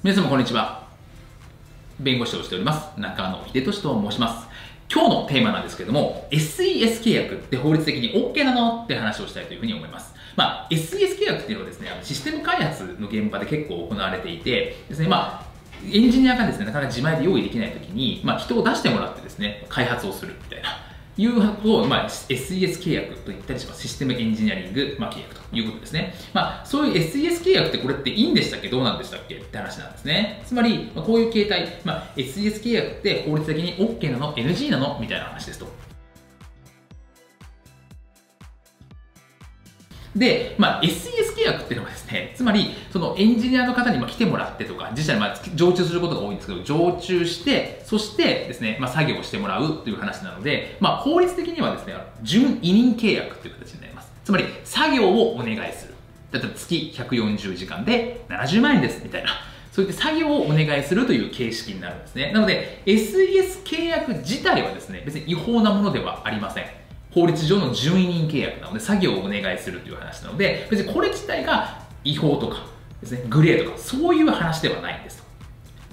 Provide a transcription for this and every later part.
皆様こんにちは。弁護士をしております。中野秀俊と申します。今日のテーマなんですけども SES 契約って法律的に OK なの？って話をしたいというふうに思います。まあ、SES 契約っていうのはですねシステム開発の現場で結構行われていてですねまあエンジニアがですねなかなか自前で用意できないときに、まあ、人を出してもらってですね開発をするみたいないうことを、まあ、SES 契約と言ったりします。システムエンジニアリング、まあ、契約ということですね。まあ、そういう SES 契約ってこれっていいんでしたっけ？どうなんでしたっけ？って話なんですね。つまり、まあ、こういう形態、まあ、SES 契約って法律的に OK なの ?NG なの？みたいな話ですと。で、まあ、SES 契約っていうのはですね、つまり、そのエンジニアの方に来てもらってとか、自社にま常駐することが多いんですけど、常駐して、そしてですね、まあ、作業をしてもらうという話なので、まあ、法律的にはですね、準委任契約という形になります。つまり、作業をお願いする。例えば月140時間で70万円です、みたいな。そういった作業をお願いするという形式になるんですね。なので、SES 契約自体はですね、別に違法なものではありません。法律上の準委任契約なので作業をお願いするという話なので別にこれ自体が違法とかですねグレーとかそういう話ではないんですと。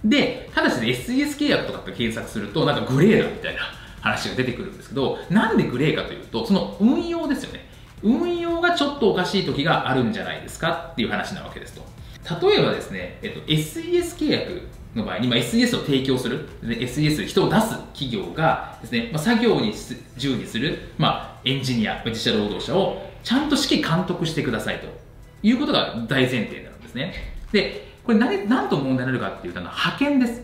でただし、ね、SES 契約とかって検索するとなんかグレーだみたいな話が出てくるんですけどなんでグレーかというとその運用ですよね。運用がちょっとおかしい時があるんじゃないですかっていう話なわけですと。例えばですね、えっと、SES 契約の場合に、まあ、SES を提供する、SES 人を出す企業がですね、まあ、作業に従事する、まあ、エンジニア、自社労働者をちゃんと指揮監督してくださいということが大前提なんですね。で、これ何何と問題になるかっていうと、派遣です。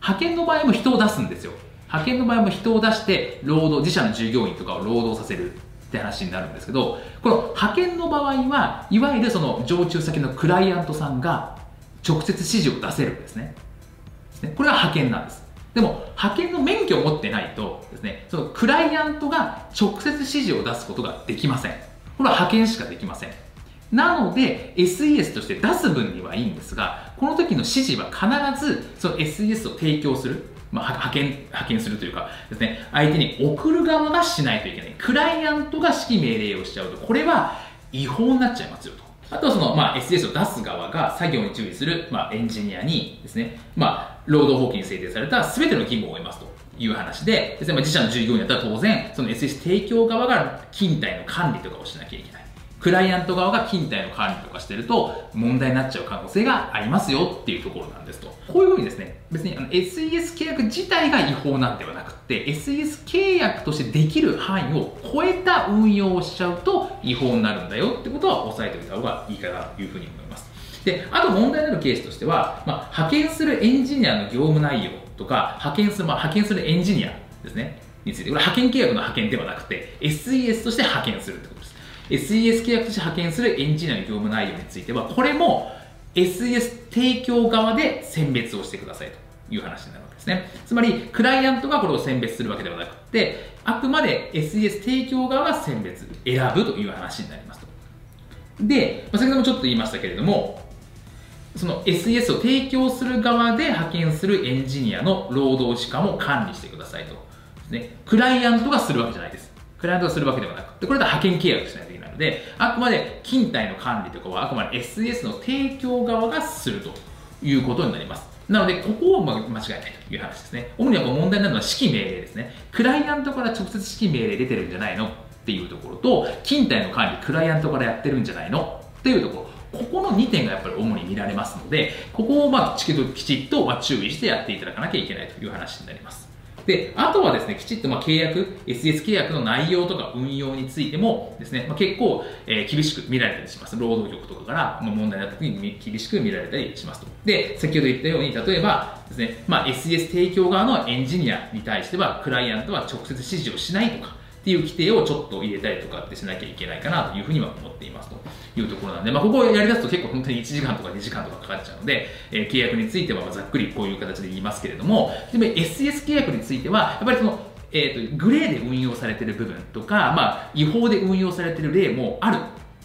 派遣の場合も人を出すんですよ。派遣の場合も人を出して労働、自社の従業員とかを労働させるって話になるんですけど、この派遣の場合は、いわゆるその常駐先のクライアントさんが直接指示を出せるんですね。これは派遣なんです。でも、派遣の免許を持ってないとですね、そのクライアントが直接指示を出すことができません。これは派遣しかできません。なので、SES として出す分にはいいんですが、この時の指示は必ずその SES を提供する、まあ、派遣、派遣するというかですね、相手に送る側がしないといけない。クライアントが指揮命令をしちゃうと、これは違法になっちゃいますよと。あとその、まあ、SDS を出す側が作業に注意する、まあ、エンジニアにですね、まあ、労働法規に制定された全ての義務を負いますという話で、ですね、まあ、自社の従業員だったら当然、その SS 提供側が勤怠の管理とかをしなきゃいけない。クライアント側が勤怠の管理とかしてると問題になっちゃう可能性がありますよっていうところなんですと。こういうふうにですね、別にあの SES 契約自体が違法なんではなくて、SES 契約としてできる範囲を超えた運用をしちゃうと違法になるんだよってことは押さえておいた方がいいかなというふうに思います。で、あと問題になるケースとしては、まあ、派遣するエンジニアの業務内容とか、派遣する、まあ、派遣するエンジニアですね、について、これ派遣契約の派遣ではなくて、SES として派遣するってことです。SES 契約として派遣するエンジニアの業務内容については、これも SES 提供側で選別をしてくださいという話になるわけですね。つまり、クライアントがこれを選別するわけではなくて、あくまで SES 提供側が選別、選ぶという話になりますと。で、先ほどもちょっと言いましたけれども、その SES を提供する側で派遣するエンジニアの労働時間を管理してくださいと。ね、クライアントがするわけじゃないです。クライアントがするわけではなくて、これで派遣契約しないとので、あくまで勤怠の管理とかはあくまで SS の提供側がするということになります。なので、ここを間違えないという話ですね。主には問題になるのは指揮命令ですね。クライアントから直接指揮命令出てるんじゃないの？っていうところと、勤怠の管理、クライアントからやってるんじゃないの？っていうところ。ここの2点がやっぱり主に見られますので、ここをまあきちっと注意してやっていただかなきゃいけないという話になります。で、あとはですね、きちっとま契約、SS 契約の内容とか運用についてもですね、まあ、結構、え、厳しく見られたりします。労働局とかから、ま問題になった時に厳しく見られたりしますと。で、先ほど言ったように、例えばですね、まあ、SS 提供側のエンジニアに対しては、クライアントは直接指示をしないとか、っていう規定をちょっと入れたりとかってしなきゃいけないかなというふうには思っていますいうところなんで、まあ、ここをやりだすと結構本当に1時間とか2時間とかかかっちゃうので、えー、契約についてはざっくりこういう形で言いますけれども、でも SS 契約については、やっぱりその、えーと、グレーで運用されている部分とか、まあ、違法で運用されている例もある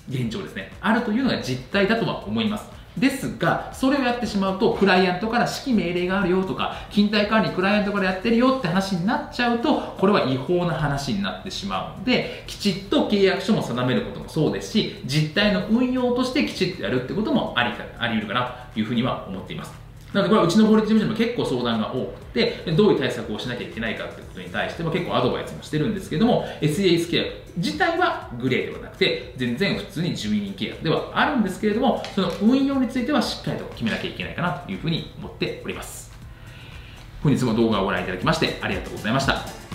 現状ですね。あるというのが実態だとは思います。ですが、それをやってしまうと、クライアントから指揮命令があるよとか、勤怠管理クライアントからやってるよって話になっちゃうと、これは違法な話になってしまうので、きちっと契約書も定めることもそうですし、実態の運用としてきちっとやるってこともあり、あり得るかなというふうには思っています。なのでこれはうちの法律事務所にも結構相談が多くて、どういう対策をしなきゃいけないかってことに対しても結構アドバイスもしてるんですけども、SAS 契約自体はグレーではなくて、全然普通に住民契約ではあるんですけれども、その運用についてはしっかりと決めなきゃいけないかなというふうに思っております。本日も動画をご覧いただきましてありがとうございました。